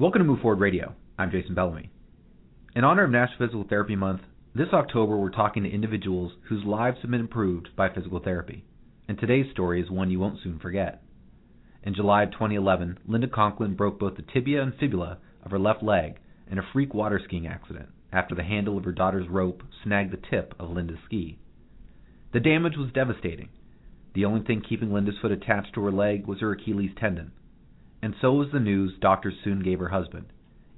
Welcome to Move Forward Radio. I'm Jason Bellamy. In honor of National Physical Therapy Month, this October we're talking to individuals whose lives have been improved by physical therapy. And today's story is one you won't soon forget. In July of 2011, Linda Conklin broke both the tibia and fibula of her left leg in a freak water skiing accident after the handle of her daughter's rope snagged the tip of Linda's ski. The damage was devastating. The only thing keeping Linda's foot attached to her leg was her Achilles tendon and so was the news doctors soon gave her husband.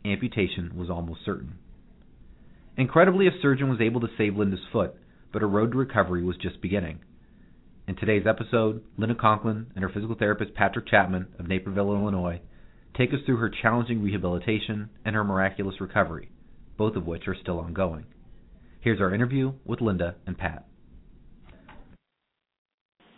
Amputation was almost certain. Incredibly, a surgeon was able to save Linda's foot, but her road to recovery was just beginning. In today's episode, Linda Conklin and her physical therapist Patrick Chapman of Naperville, Illinois, take us through her challenging rehabilitation and her miraculous recovery, both of which are still ongoing. Here's our interview with Linda and Pat.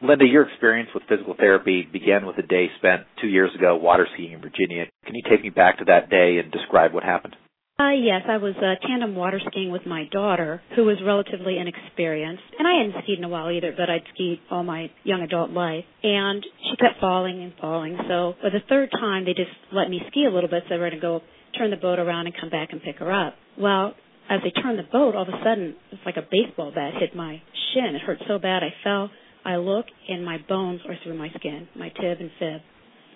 Linda, your experience with physical therapy began with a day spent two years ago water skiing in Virginia. Can you take me back to that day and describe what happened? Uh, yes, I was uh, tandem water skiing with my daughter, who was relatively inexperienced. And I hadn't skied in a while either, but I'd skied all my young adult life. And she kept falling and falling. So for the third time, they just let me ski a little bit, so were going to go turn the boat around and come back and pick her up. Well, as they turned the boat, all of a sudden, it's like a baseball bat hit my shin. It hurt so bad, I fell I look and my bones are through my skin, my tib and fib.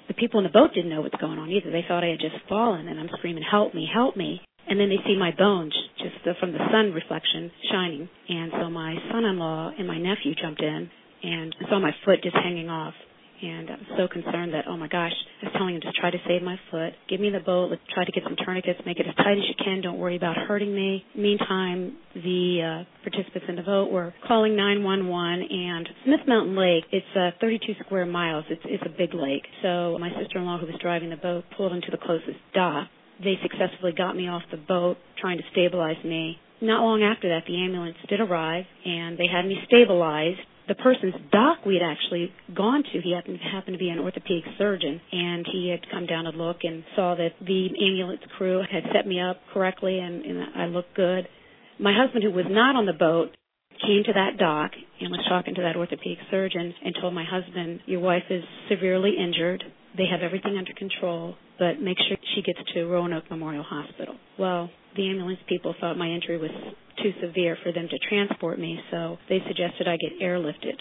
The people in the boat didn't know what's going on either. They thought I had just fallen and I'm screaming, help me, help me. And then they see my bones just from the sun reflection shining. And so my son-in-law and my nephew jumped in and saw my foot just hanging off and I was so concerned that, oh my gosh, I was telling him to try to save my foot. Give me the boat. Let's try to get some tourniquets. Make it as tight as you can. Don't worry about hurting me. Meantime, the uh, participants in the boat were calling 911 and Smith Mountain Lake, it's uh, 32 square miles. It's, it's a big lake. So my sister-in-law who was driving the boat pulled into the closest dock. They successfully got me off the boat trying to stabilize me. Not long after that, the ambulance did arrive and they had me stabilized the person's dock we had actually gone to, he happened, happened to be an orthopedic surgeon, and he had come down to look and saw that the ambulance crew had set me up correctly and, and I looked good. My husband, who was not on the boat, came to that dock and was talking to that orthopedic surgeon and told my husband, Your wife is severely injured. They have everything under control, but make sure she gets to Roanoke Memorial Hospital. Well, the ambulance people thought my injury was too severe for them to transport me, so they suggested I get airlifted.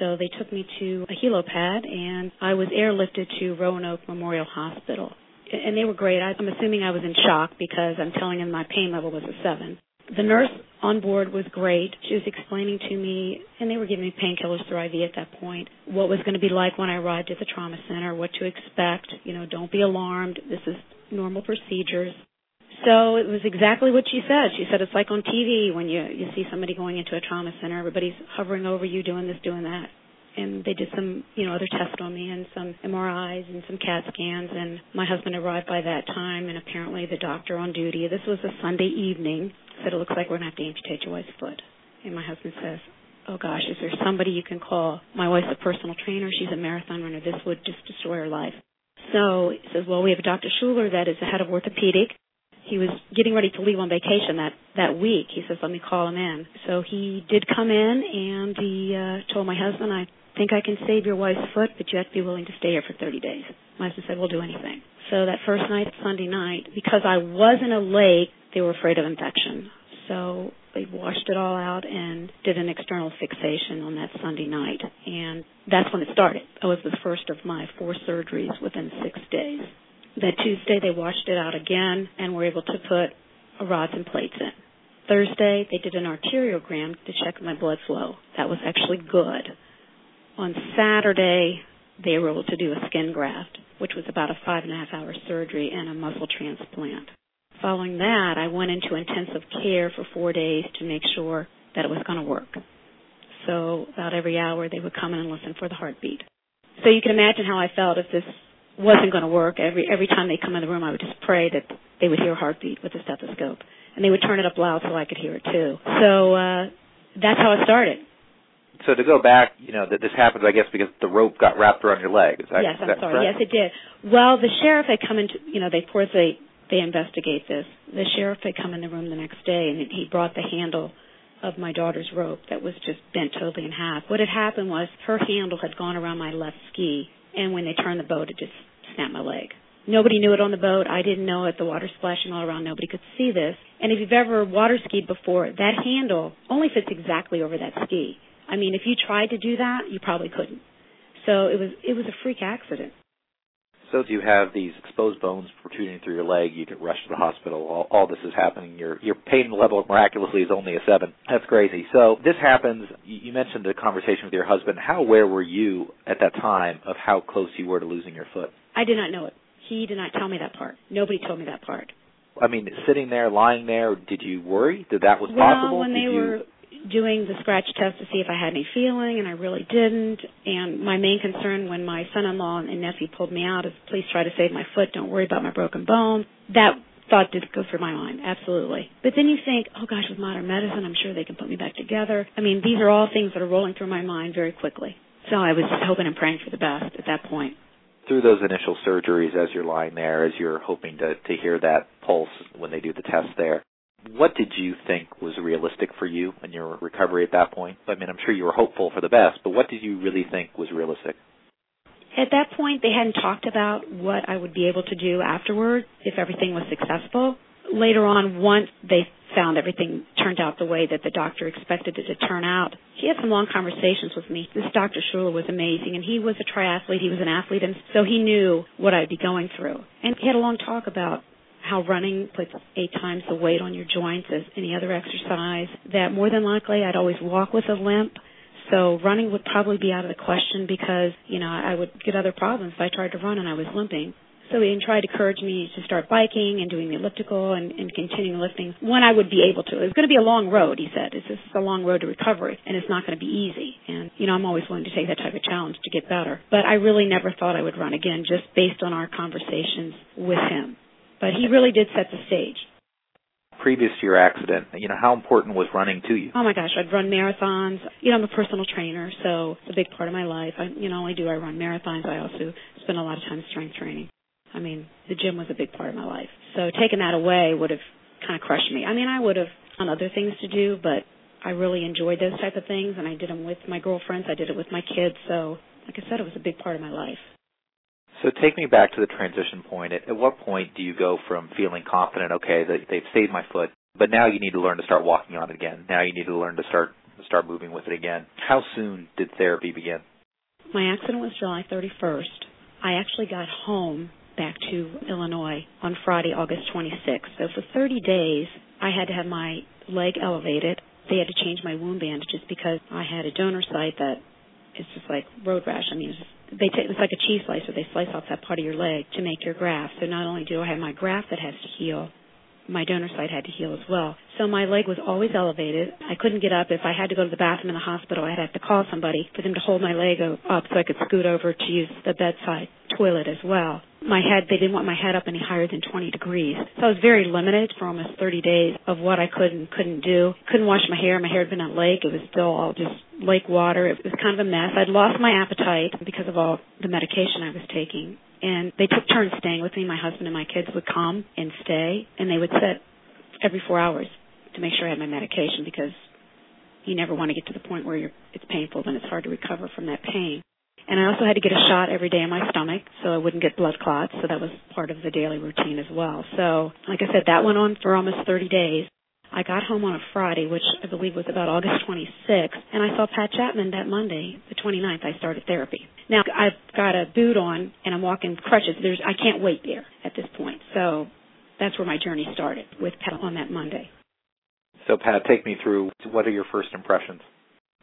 So they took me to a helipad, and I was airlifted to Roanoke Memorial Hospital. And they were great. I'm assuming I was in shock because I'm telling them my pain level was a seven. The nurse on board was great. She was explaining to me, and they were giving me painkillers through IV at that point, what was going to be like when I arrived at the trauma center, what to expect. You know, don't be alarmed. This is normal procedures. So it was exactly what she said. She said it's like on TV when you you see somebody going into a trauma center, everybody's hovering over you, doing this, doing that. And they did some, you know, other tests on me and some MRIs and some CAT scans. And my husband arrived by that time, and apparently the doctor on duty. This was a Sunday evening. Said it looks like we're gonna have to amputate your wife's foot. And my husband says, "Oh gosh, is there somebody you can call? My wife's a personal trainer. She's a marathon runner. This would just destroy her life." So he says, "Well, we have Dr. Schuler that is the head of orthopedic he was getting ready to leave on vacation that that week. He says, "Let me call him in." So he did come in, and he uh, told my husband, "I think I can save your wife's foot, but you have to be willing to stay here for 30 days." My husband said, "We'll do anything." So that first night, Sunday night, because I was in a lake, they were afraid of infection. So they washed it all out and did an external fixation on that Sunday night. And that's when it started. It was the first of my four surgeries within six days. That Tuesday they washed it out again and were able to put rods and plates in. Thursday they did an arteriogram to check my blood flow. That was actually good. On Saturday they were able to do a skin graft, which was about a five and a half hour surgery and a muscle transplant. Following that, I went into intensive care for four days to make sure that it was going to work. So about every hour they would come in and listen for the heartbeat. So you can imagine how I felt if this wasn't going to work. Every every time they come in the room, I would just pray that they would hear a heartbeat with the stethoscope, and they would turn it up loud so I could hear it too. So uh, that's how it started. So to go back, you know, that this happens, I guess, because the rope got wrapped around your leg. Is that, yes, I'm that sorry. correct? Yes, it did. Well, the sheriff had come into, you know, they of course they they investigate this. The sheriff had come in the room the next day, and he brought the handle of my daughter's rope that was just bent totally in half. What had happened was her handle had gone around my left ski, and when they turned the boat, it just snapped my leg. Nobody knew it on the boat. I didn't know it. The water splashing all around. Nobody could see this. And if you've ever water skied before, that handle only fits exactly over that ski. I mean, if you tried to do that, you probably couldn't. So it was it was a freak accident. So do you have these exposed bones protruding through your leg. You get rushed to the hospital. All, all this is happening. Your your pain level miraculously is only a seven. That's crazy. So this happens. You you mentioned the conversation with your husband. How aware were you at that time of how close you were to losing your foot? I did not know it. He did not tell me that part. Nobody told me that part. I mean, sitting there, lying there, did you worry that that was well, possible? when did they you... were doing the scratch test to see if I had any feeling, and I really didn't. And my main concern when my son-in-law and nephew pulled me out is, please try to save my foot. Don't worry about my broken bone. That thought did go through my mind, absolutely. But then you think, oh gosh, with modern medicine, I'm sure they can put me back together. I mean, these are all things that are rolling through my mind very quickly. So I was just hoping and praying for the best at that point. Through those initial surgeries, as you're lying there, as you're hoping to to hear that pulse when they do the test there, what did you think was realistic for you in your recovery at that point? I mean, I'm sure you were hopeful for the best, but what did you really think was realistic? At that point, they hadn't talked about what I would be able to do afterward if everything was successful. Later on, once they found everything turned out the way that the doctor expected it to turn out, he had some long conversations with me. This Dr. Schuler was amazing, and he was a triathlete. He was an athlete, and so he knew what I'd be going through. And he had a long talk about how running puts eight times the weight on your joints as any other exercise, that more than likely I'd always walk with a limp. So running would probably be out of the question because, you know, I would get other problems if I tried to run and I was limping. So he tried to encourage me to start biking and doing the elliptical and, and continuing lifting when I would be able to. It's going to be a long road, he said. It's just a long road to recovery, and it's not going to be easy. And, you know, I'm always willing to take that type of challenge to get better. But I really never thought I would run again just based on our conversations with him. But he really did set the stage. Previous to your accident, you know, how important was running to you? Oh my gosh, I'd run marathons. You know, I'm a personal trainer, so it's a big part of my life. I, you know, not only do I run marathons, I also spend a lot of time strength training. I mean, the gym was a big part of my life. So taking that away would have kind of crushed me. I mean, I would have on other things to do, but I really enjoyed those type of things, and I did them with my girlfriends. I did it with my kids. So, like I said, it was a big part of my life. So take me back to the transition point. At, at what point do you go from feeling confident, okay, that they've saved my foot, but now you need to learn to start walking on it again. Now you need to learn to start start moving with it again. How soon did therapy begin? My accident was July 31st. I actually got home back to Illinois on Friday, August 26th. So for 30 days, I had to have my leg elevated. They had to change my wound bandages because I had a donor site that is just like road rash. I mean, it's just they take it's like a cheese slicer. They slice off that part of your leg to make your graft. So not only do I have my graft that has to heal, my donor site had to heal as well. So my leg was always elevated. I couldn't get up. If I had to go to the bathroom in the hospital, I'd have to call somebody for them to hold my leg up so I could scoot over to use the bedside toilet as well. My head, they didn't want my head up any higher than 20 degrees. So I was very limited for almost 30 days of what I could and couldn't do. Couldn't wash my hair. My hair had been on lake. It was still all just lake water. It was kind of a mess. I'd lost my appetite because of all the medication I was taking and they took turns staying with me. My husband and my kids would come and stay, and they would sit every four hours to make sure I had my medication because you never want to get to the point where you're, it's painful, then it's hard to recover from that pain. And I also had to get a shot every day in my stomach so I wouldn't get blood clots, so that was part of the daily routine as well. So, like I said, that went on for almost 30 days. I got home on a Friday, which I believe was about August 26th, and I saw Pat Chapman that Monday, the 29th. I started therapy. Now I've got a boot on and I'm walking crutches. There's I can't wait there at this point. So that's where my journey started with Pat on that Monday. So Pat, take me through what are your first impressions?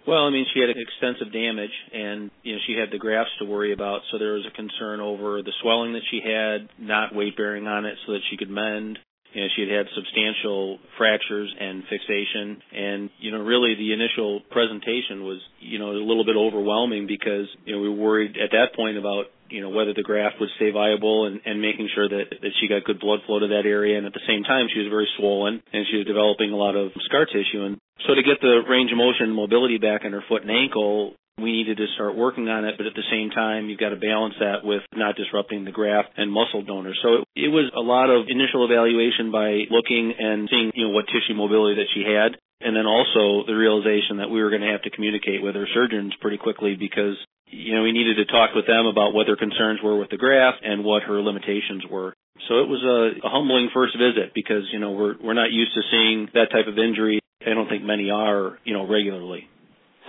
Well, I mean, she had extensive damage, and you know she had the grafts to worry about. So there was a concern over the swelling that she had, not weight bearing on it, so that she could mend. You know, she had had substantial fractures and fixation, and you know, really the initial presentation was, you know, a little bit overwhelming because you know we were worried at that point about you know, whether the graft would stay viable and, and making sure that, that she got good blood flow to that area. And at the same time, she was very swollen and she was developing a lot of scar tissue. And so to get the range of motion and mobility back in her foot and ankle, we needed to start working on it, but at the same time, you've got to balance that with not disrupting the graft and muscle donors. So it, it was a lot of initial evaluation by looking and seeing, you know, what tissue mobility that she had. And then also the realization that we were going to have to communicate with her surgeons pretty quickly because, you know, we needed to talk with them about what their concerns were with the graft and what her limitations were. So it was a, a humbling first visit because, you know, we're, we're not used to seeing that type of injury. I don't think many are, you know, regularly.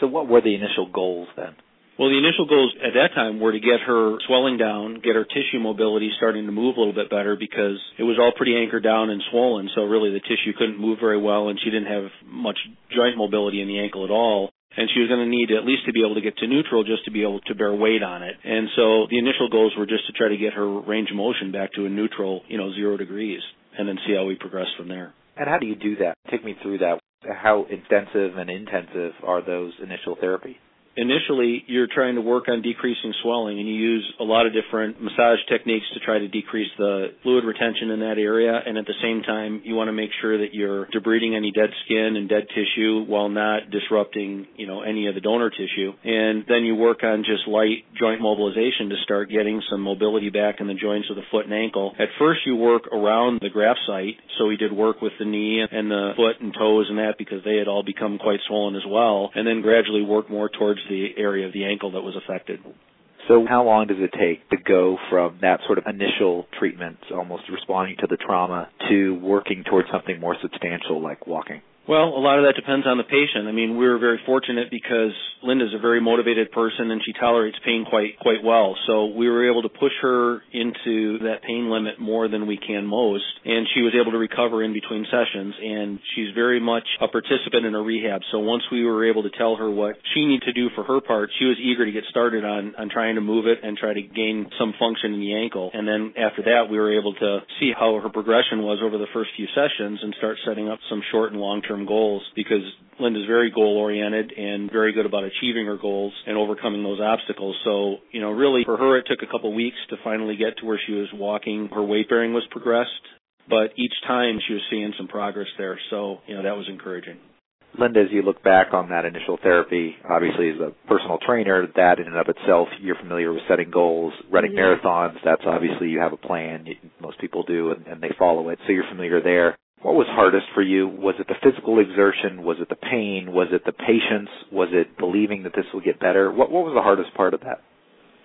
So what were the initial goals then? Well, the initial goals at that time were to get her swelling down, get her tissue mobility starting to move a little bit better because it was all pretty anchored down and swollen. So really the tissue couldn't move very well and she didn't have much joint mobility in the ankle at all. And she was going to need at least to be able to get to neutral just to be able to bear weight on it. And so the initial goals were just to try to get her range of motion back to a neutral, you know, zero degrees and then see how we progress from there. And how do you do that? Take me through that how extensive and intensive are those initial therapy? Initially you're trying to work on decreasing swelling and you use a lot of different massage techniques to try to decrease the fluid retention in that area and at the same time you want to make sure that you're debriding any dead skin and dead tissue while not disrupting you know any of the donor tissue. And then you work on just light joint mobilization to start getting some mobility back in the joints of the foot and ankle. At first you work around the graft site so we did work with the knee and the foot and toes and that because they had all become quite swollen as well and then gradually work more towards the area of the ankle that was affected. So, how long does it take to go from that sort of initial treatment, almost responding to the trauma, to working towards something more substantial like walking? Well, a lot of that depends on the patient. I mean, we were very fortunate because Linda's a very motivated person and she tolerates pain quite quite well. So we were able to push her into that pain limit more than we can most, and she was able to recover in between sessions. And she's very much a participant in a rehab. So once we were able to tell her what she needed to do for her part, she was eager to get started on on trying to move it and try to gain some function in the ankle. And then after that, we were able to see how her progression was over the first few sessions and start setting up some short and long term term goals because Linda's very goal oriented and very good about achieving her goals and overcoming those obstacles. So, you know, really for her it took a couple weeks to finally get to where she was walking. Her weight bearing was progressed, but each time she was seeing some progress there. So, you know, that was encouraging. Linda, as you look back on that initial therapy, obviously as a personal trainer, that in and of itself, you're familiar with setting goals, running mm-hmm. marathons. That's obviously you have a plan. Most people do, and, and they follow it. So you're familiar there. What was hardest for you? Was it the physical exertion? Was it the pain? Was it the patience? Was it believing that this would get better? What what was the hardest part of that?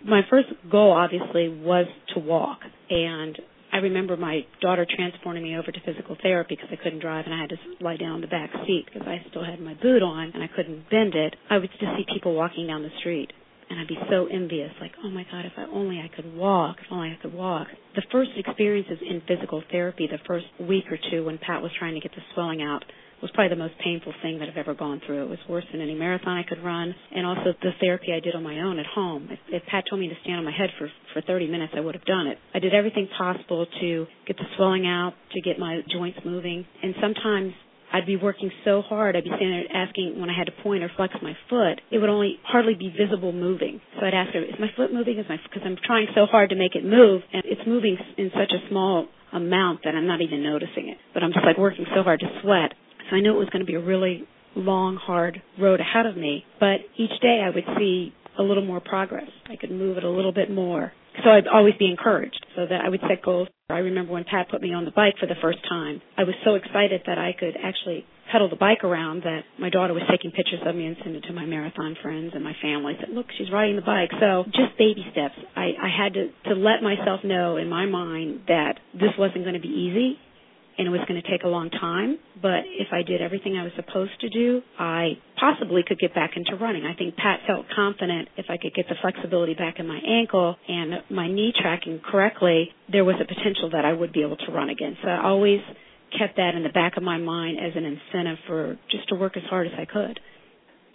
My first goal obviously was to walk and I remember my daughter transporting me over to physical therapy because I couldn't drive and I had to lie down in the back seat because I still had my boot on and I couldn't bend it. I would just see people walking down the street and I'd be so envious, like, oh my God, if I only I could walk, if only I could walk. The first experiences in physical therapy, the first week or two when Pat was trying to get the swelling out, was probably the most painful thing that I've ever gone through. It was worse than any marathon I could run, and also the therapy I did on my own at home. If, if Pat told me to stand on my head for for 30 minutes, I would have done it. I did everything possible to get the swelling out, to get my joints moving, and sometimes I'd be working so hard. I'd be standing there asking when I had to point or flex my foot. It would only hardly be visible moving. So I'd ask her, "Is my foot moving? Is my because I'm trying so hard to make it move, and it's moving in such a small amount that I'm not even noticing it. But I'm just like working so hard to sweat. So I knew it was going to be a really long, hard road ahead of me. But each day I would see a little more progress. I could move it a little bit more. So I'd always be encouraged. So that I would set goals. I remember when Pat put me on the bike for the first time. I was so excited that I could actually pedal the bike around that my daughter was taking pictures of me and sending it to my marathon friends and my family. Said, "Look, she's riding the bike." So just baby steps. I, I had to to let myself know in my mind that this wasn't going to be easy and it was going to take a long time. But if I did everything I was supposed to do, I possibly could get back into running. I think Pat felt confident if I could get the flexibility back in my ankle and my knee tracking correctly, there was a potential that I would be able to run again. So I always kept that in the back of my mind as an incentive for just to work as hard as I could.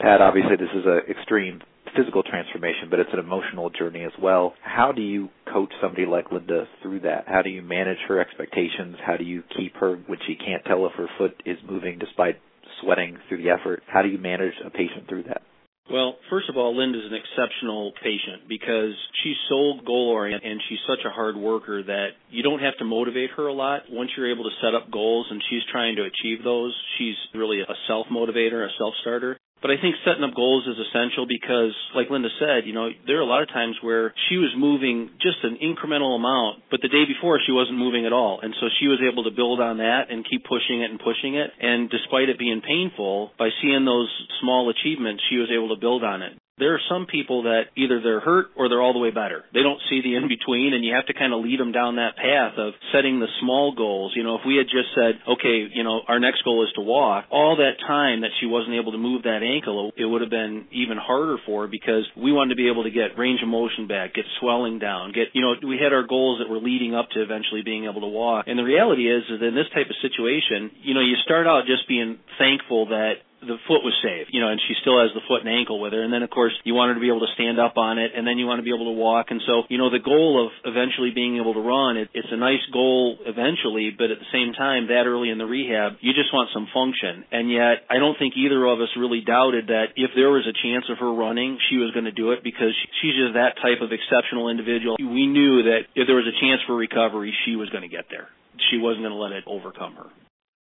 Pat, obviously this is an extreme physical transformation, but it's an emotional journey as well. How do you coach somebody like Linda through that? How do you manage her expectations? How do you keep her when she can't tell if her foot is moving despite sweating through the effort? How do you manage a patient through that? Well, first of all, Linda's an exceptional patient because she's so goal oriented and she's such a hard worker that you don't have to motivate her a lot. Once you're able to set up goals and she's trying to achieve those, she's really a self motivator, a self starter. But I think setting up goals is essential because, like Linda said, you know, there are a lot of times where she was moving just an incremental amount, but the day before she wasn't moving at all. And so she was able to build on that and keep pushing it and pushing it. And despite it being painful, by seeing those small achievements, she was able to build on it. There are some people that either they're hurt or they're all the way better. They don't see the in between and you have to kind of lead them down that path of setting the small goals. You know, if we had just said, okay, you know, our next goal is to walk, all that time that she wasn't able to move that ankle, it would have been even harder for her because we wanted to be able to get range of motion back, get swelling down, get, you know, we had our goals that were leading up to eventually being able to walk. And the reality is, is in this type of situation, you know, you start out just being thankful that the foot was saved, you know, and she still has the foot and ankle with her. And then, of course, you want her to be able to stand up on it, and then you want to be able to walk. And so, you know, the goal of eventually being able to run, it, it's a nice goal eventually, but at the same time, that early in the rehab, you just want some function. And yet, I don't think either of us really doubted that if there was a chance of her running, she was going to do it because she's just that type of exceptional individual. We knew that if there was a chance for recovery, she was going to get there. She wasn't going to let it overcome her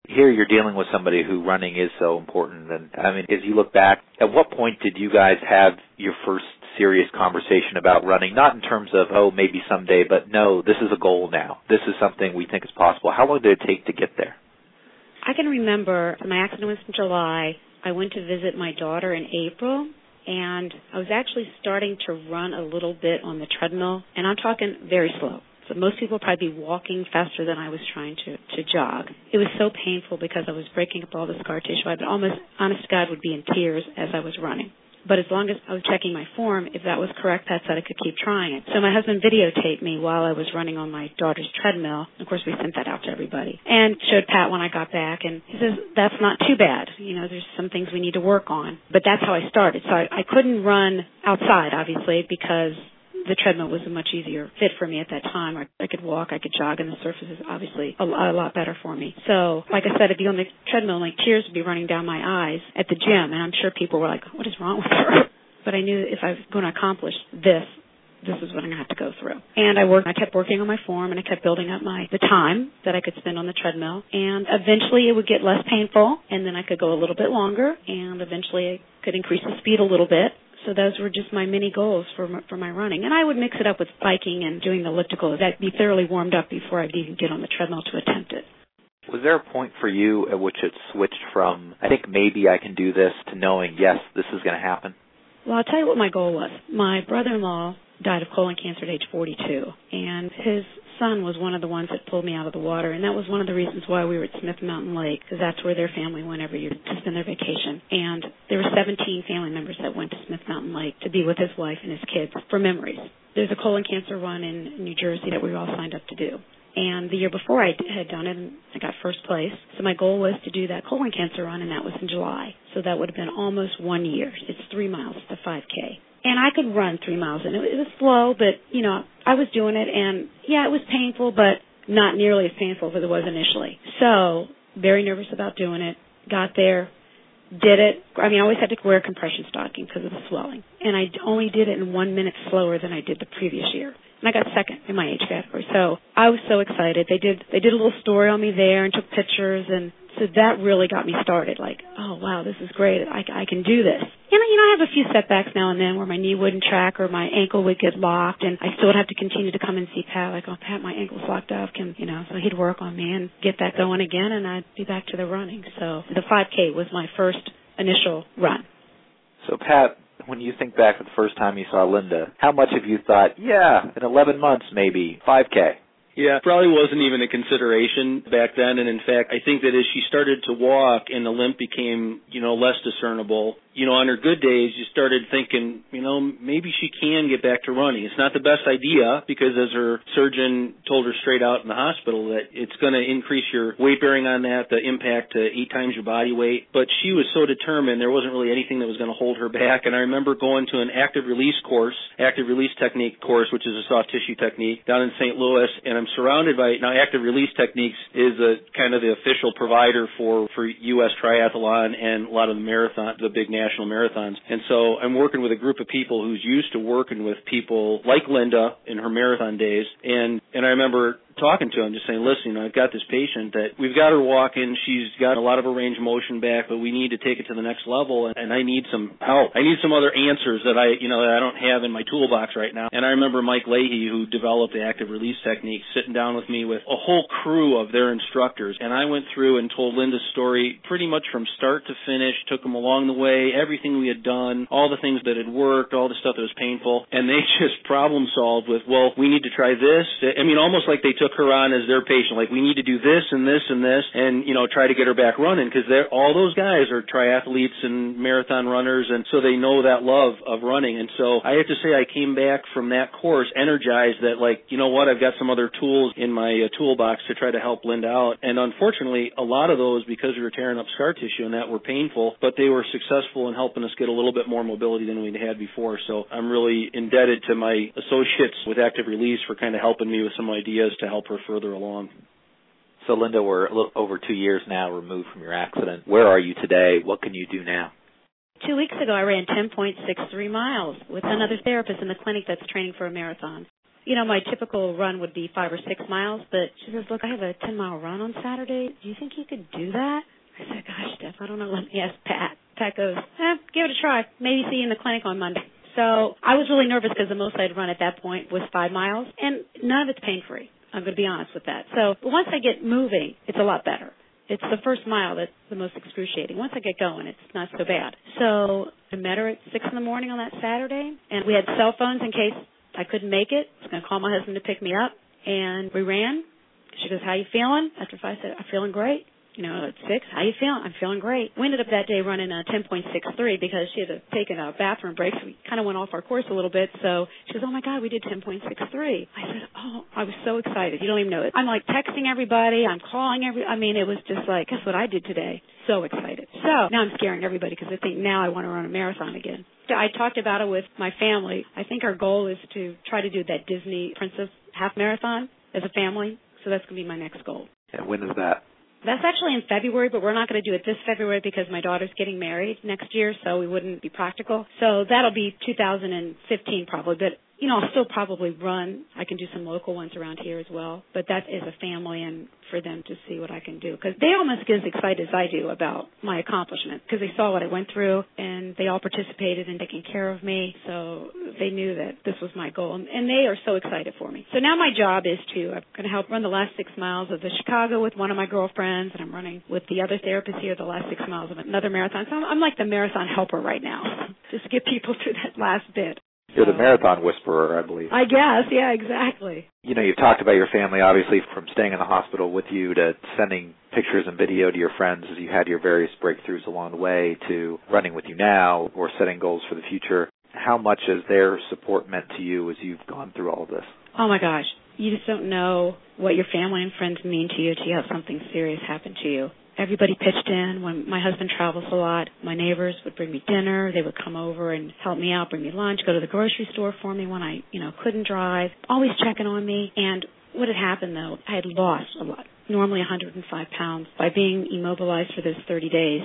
here you're dealing with somebody who running is so important and i mean as you look back at what point did you guys have your first serious conversation about running? Not in terms of oh maybe someday but no this is a goal now. This is something we think is possible. How long did it take to get there? I can remember my accident was in july. I went to visit my daughter in april and i was actually starting to run a little bit on the treadmill and i'm talking very slow so most people would probably be walking faster than I was trying to to jog. It was so painful because I was breaking up all the scar tissue. I would almost, honest to God, would be in tears as I was running. But as long as I was checking my form, if that was correct, Pat said I could keep trying it. So my husband videotaped me while I was running on my daughter's treadmill. Of course, we sent that out to everybody and showed Pat when I got back. And he says, that's not too bad. You know, there's some things we need to work on. But that's how I started. So I, I couldn't run outside, obviously, because the treadmill was a much easier fit for me at that time. I, I could walk, I could jog, and the surface is obviously a, a lot better for me. So, like I said, I'd be on the treadmill, like tears would be running down my eyes at the gym, and I'm sure people were like, "What is wrong with her?" But I knew if I was going to accomplish this, this is what I'm to have to go through. And I worked, I kept working on my form and I kept building up my, the time that I could spend on the treadmill. And eventually it would get less painful and then I could go a little bit longer and eventually I could increase the speed a little bit so those were just my mini goals for my, for my running. And I would mix it up with biking and doing the elliptical. I'd be thoroughly warmed up before I'd even get on the treadmill to attempt it. Was there a point for you at which it switched from I think maybe I can do this to knowing yes this is going to happen? Well, I'll tell you what my goal was. My brother-in-law died of colon cancer at age 42, and his son was one of the ones that pulled me out of the water, and that was one of the reasons why we were at Smith Mountain Lake, because that's where their family went every year to spend their vacation. And there were 17 family members that went to Smith Mountain Lake to be with his wife and his kids for memories. There's a colon cancer run in New Jersey that we all signed up to do. And the year before I had done it, I got first place. So my goal was to do that colon cancer run, and that was in July. So that would have been almost one year. It's three miles to 5K and I could run three miles, and it, it was slow, but you know I was doing it, and yeah, it was painful, but not nearly as painful as it was initially. So very nervous about doing it. Got there, did it. I mean, I always had to wear compression stocking because of the swelling, and I only did it in one minute slower than I did the previous year. And I got second in my age category, so I was so excited. They did they did a little story on me there and took pictures, and so that really got me started. Like, oh wow, this is great. I, I can do this. And you know, I have a few setbacks now and then where my knee wouldn't track or my ankle would get locked, and I still would have to continue to come and see Pat. Like, oh Pat, my ankle's locked up. Can you know? So he'd work on me and get that going again, and I'd be back to the running. So the 5K was my first initial run. So Pat, when you think back to the first time you saw Linda, how much have you thought, yeah, in 11 months maybe 5K? Yeah, probably wasn't even a consideration back then. And in fact, I think that as she started to walk and the limp became, you know, less discernible, you know, on her good days, you started thinking, you know, maybe she can get back to running. It's not the best idea because as her surgeon told her straight out in the hospital that it's going to increase your weight bearing on that, the impact to eight times your body weight. But she was so determined there wasn't really anything that was going to hold her back. And I remember going to an active release course, active release technique course, which is a soft tissue technique down in St. Louis. And I'm surrounded by, now active release techniques is a kind of the official provider for, for U.S. triathlon and a lot of the marathon, the big international marathons. And so I'm working with a group of people who's used to working with people like Linda in her marathon days. And, and I remember talking to him, just saying, listen, you know, I've got this patient that we've got her walking. She's got a lot of her range of motion back, but we need to take it to the next level, and, and I need some help. I need some other answers that I, you know, that I don't have in my toolbox right now. And I remember Mike Leahy, who developed the active release technique, sitting down with me with a whole crew of their instructors, and I went through and told Linda's story pretty much from start to finish, took them along the way, everything we had done, all the things that had worked, all the stuff that was painful, and they just problem solved with, well, we need to try this. I mean, almost like they took her on as their patient. Like we need to do this and this and this, and you know try to get her back running because all those guys are triathletes and marathon runners, and so they know that love of running. And so I have to say I came back from that course energized that like you know what I've got some other tools in my uh, toolbox to try to help Linda out. And unfortunately, a lot of those because we were tearing up scar tissue and that were painful, but they were successful in helping us get a little bit more mobility than we'd had before. So I'm really indebted to my associates with Active Release for kind of helping me with some ideas to help her further along. So, Linda, we're a little over two years now removed from your accident. Where are you today? What can you do now? Two weeks ago, I ran 10.63 miles with another therapist in the clinic that's training for a marathon. You know, my typical run would be five or six miles, but she says, Look, I have a 10 mile run on Saturday. Do you think you could do that? I said, Gosh, Steph, I don't know. Let me ask Pat. Pat goes, eh, give it a try. Maybe see you in the clinic on Monday. So I was really nervous because the most I'd run at that point was five miles, and none of it's pain free. I'm going to be honest with that. So once I get moving, it's a lot better. It's the first mile that's the most excruciating. Once I get going, it's not so bad. So I met her at six in the morning on that Saturday, and we had cell phones in case I couldn't make it. I was going to call my husband to pick me up, and we ran. She goes, "How you feeling?" After five, I said, "I'm feeling great." You know, at six, how you feeling? I'm feeling great. We ended up that day running a 10.63 because she had taken a bathroom break, so we kind of went off our course a little bit. So she goes, oh my God, we did 10.63. I said, oh, I was so excited. You don't even know it. I'm like texting everybody. I'm calling every, I mean, it was just like, guess what I did today? So excited. So now I'm scaring everybody because I think now I want to run a marathon again. I talked about it with my family. I think our goal is to try to do that Disney Princess half marathon as a family. So that's going to be my next goal. And when is that? That's actually in February, but we're not going to do it this February because my daughter's getting married next year, so we wouldn't be practical. So that'll be 2015 probably, but you know, I'll still probably run. I can do some local ones around here as well, but that is a family and for them to see what I can do because they almost get as excited as I do about my accomplishment because they saw what I went through and they all participated in taking care of me, so they knew that this was my goal and, and they are so excited for me. So now my job is to I'm going to help run the last six miles of the Chicago with one of my girlfriends, and I'm running with the other therapist here the last six miles of another marathon. So I'm, I'm like the marathon helper right now, just to get people through that last bit. You're the marathon whisperer, I believe. I guess, yeah, exactly. You know, you've talked about your family, obviously, from staying in the hospital with you to sending pictures and video to your friends as you had your various breakthroughs along the way to running with you now or setting goals for the future. How much has their support meant to you as you've gone through all of this? Oh my gosh. You just don't know what your family and friends mean to you until you have something serious happen to you everybody pitched in. When my husband travels a lot, my neighbors would bring me dinner. They would come over and help me out, bring me lunch, go to the grocery store for me when I, you know, couldn't drive. Always checking on me. And what had happened though, I had lost a lot. Normally 105 pounds. By being immobilized for those 30 days,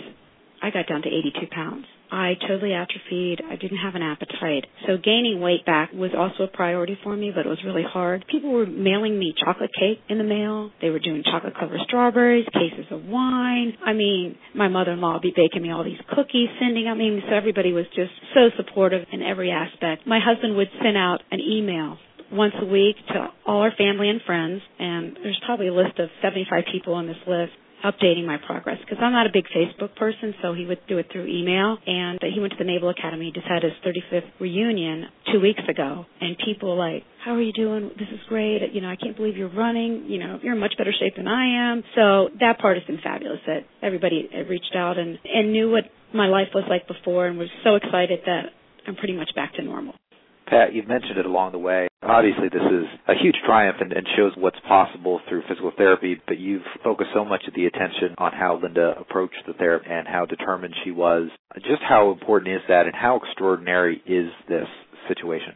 I got down to 82 pounds. I totally atrophied. I didn't have an appetite. So gaining weight back was also a priority for me, but it was really hard. People were mailing me chocolate cake in the mail. They were doing chocolate covered strawberries, cases of wine. I mean, my mother-in-law would be baking me all these cookies, sending, I mean, so everybody was just so supportive in every aspect. My husband would send out an email once a week to all our family and friends, and there's probably a list of 75 people on this list updating my progress because I'm not a big Facebook person, so he would do it through email. And he went to the Naval Academy, just had his 35th reunion two weeks ago, and people like, "How are you doing? This is great. You know, I can't believe you're running. You know, you're in much better shape than I am." So that part has been fabulous. That everybody reached out and and knew what my life was like before, and was so excited that I'm pretty much back to normal. Pat, you've mentioned it along the way. Obviously, this is a huge triumph and, and, shows what's possible through physical therapy, but you've focused so much of the attention on how Linda approached the therapy and how determined she was. Just how important is that and how extraordinary is this situation?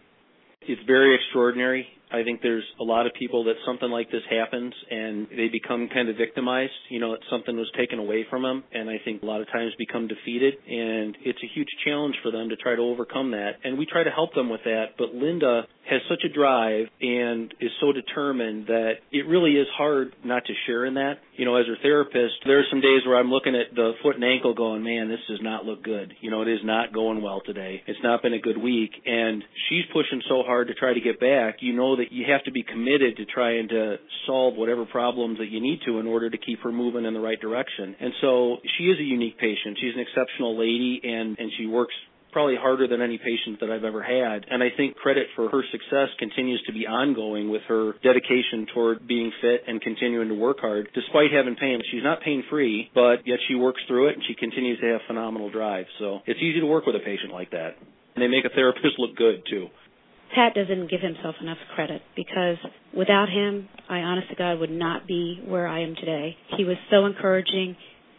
It's very extraordinary. I think there's a lot of people that something like this happens and they become kind of victimized, you know, something was taken away from them and I think a lot of times become defeated and it's a huge challenge for them to try to overcome that. And we try to help them with that, but Linda has such a drive and is so determined that it really is hard not to share in that. You know, as her therapist, there are some days where I'm looking at the foot and ankle going, man, this does not look good. You know, it is not going well today. It's not been a good week. And she's pushing so hard to try to get back. You know that you have to be committed to trying to solve whatever problems that you need to in order to keep her moving in the right direction. And so she is a unique patient. She's an exceptional lady and, and she works probably harder than any patient that I've ever had. And I think credit for her success continues to be ongoing with her dedication toward being fit and continuing to work hard despite having pain. She's not pain free, but yet she works through it and she continues to have phenomenal drive. So it's easy to work with a patient like that. And they make a therapist look good too. Pat doesn't give himself enough credit because without him, I honest to God would not be where I am today. He was so encouraging.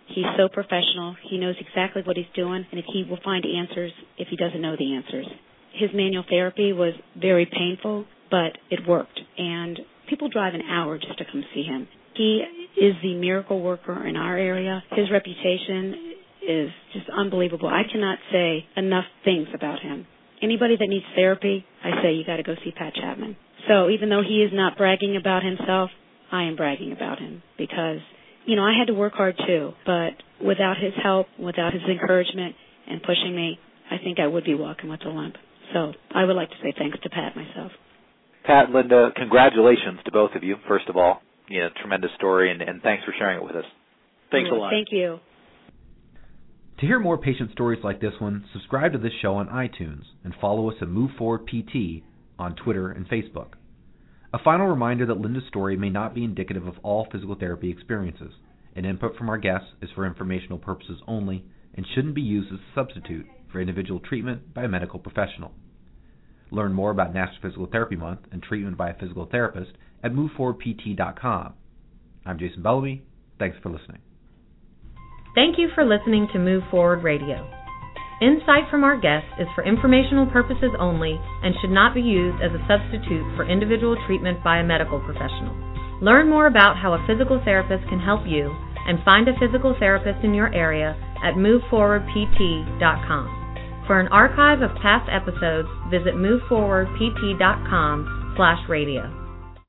He's so professional. He knows exactly what he's doing, and if he will find answers if he doesn't know the answers. His manual therapy was very painful, but it worked. And people drive an hour just to come see him. He is the miracle worker in our area. His reputation is just unbelievable. I cannot say enough things about him. Anybody that needs therapy, I say you got to go see Pat Chapman. So even though he is not bragging about himself, I am bragging about him because you know, I had to work hard too, but without his help, without his encouragement and pushing me, I think I would be walking with a limp. So I would like to say thanks to Pat myself. Pat, Linda, congratulations to both of you, first of all. You know, tremendous story, and, and thanks for sharing it with us. Thanks a lot. Thank you. To hear more patient stories like this one, subscribe to this show on iTunes and follow us at Move Forward PT on Twitter and Facebook. A final reminder that Linda's story may not be indicative of all physical therapy experiences, and input from our guests is for informational purposes only and shouldn't be used as a substitute for individual treatment by a medical professional. Learn more about National Physical Therapy Month and treatment by a physical therapist at moveforwardpt.com. I'm Jason Bellamy. Thanks for listening. Thank you for listening to Move Forward Radio. Insight from our guests is for informational purposes only and should not be used as a substitute for individual treatment by a medical professional. Learn more about how a physical therapist can help you and find a physical therapist in your area at moveforwardpt.com. For an archive of past episodes, visit moveforwardpt.com slash radio.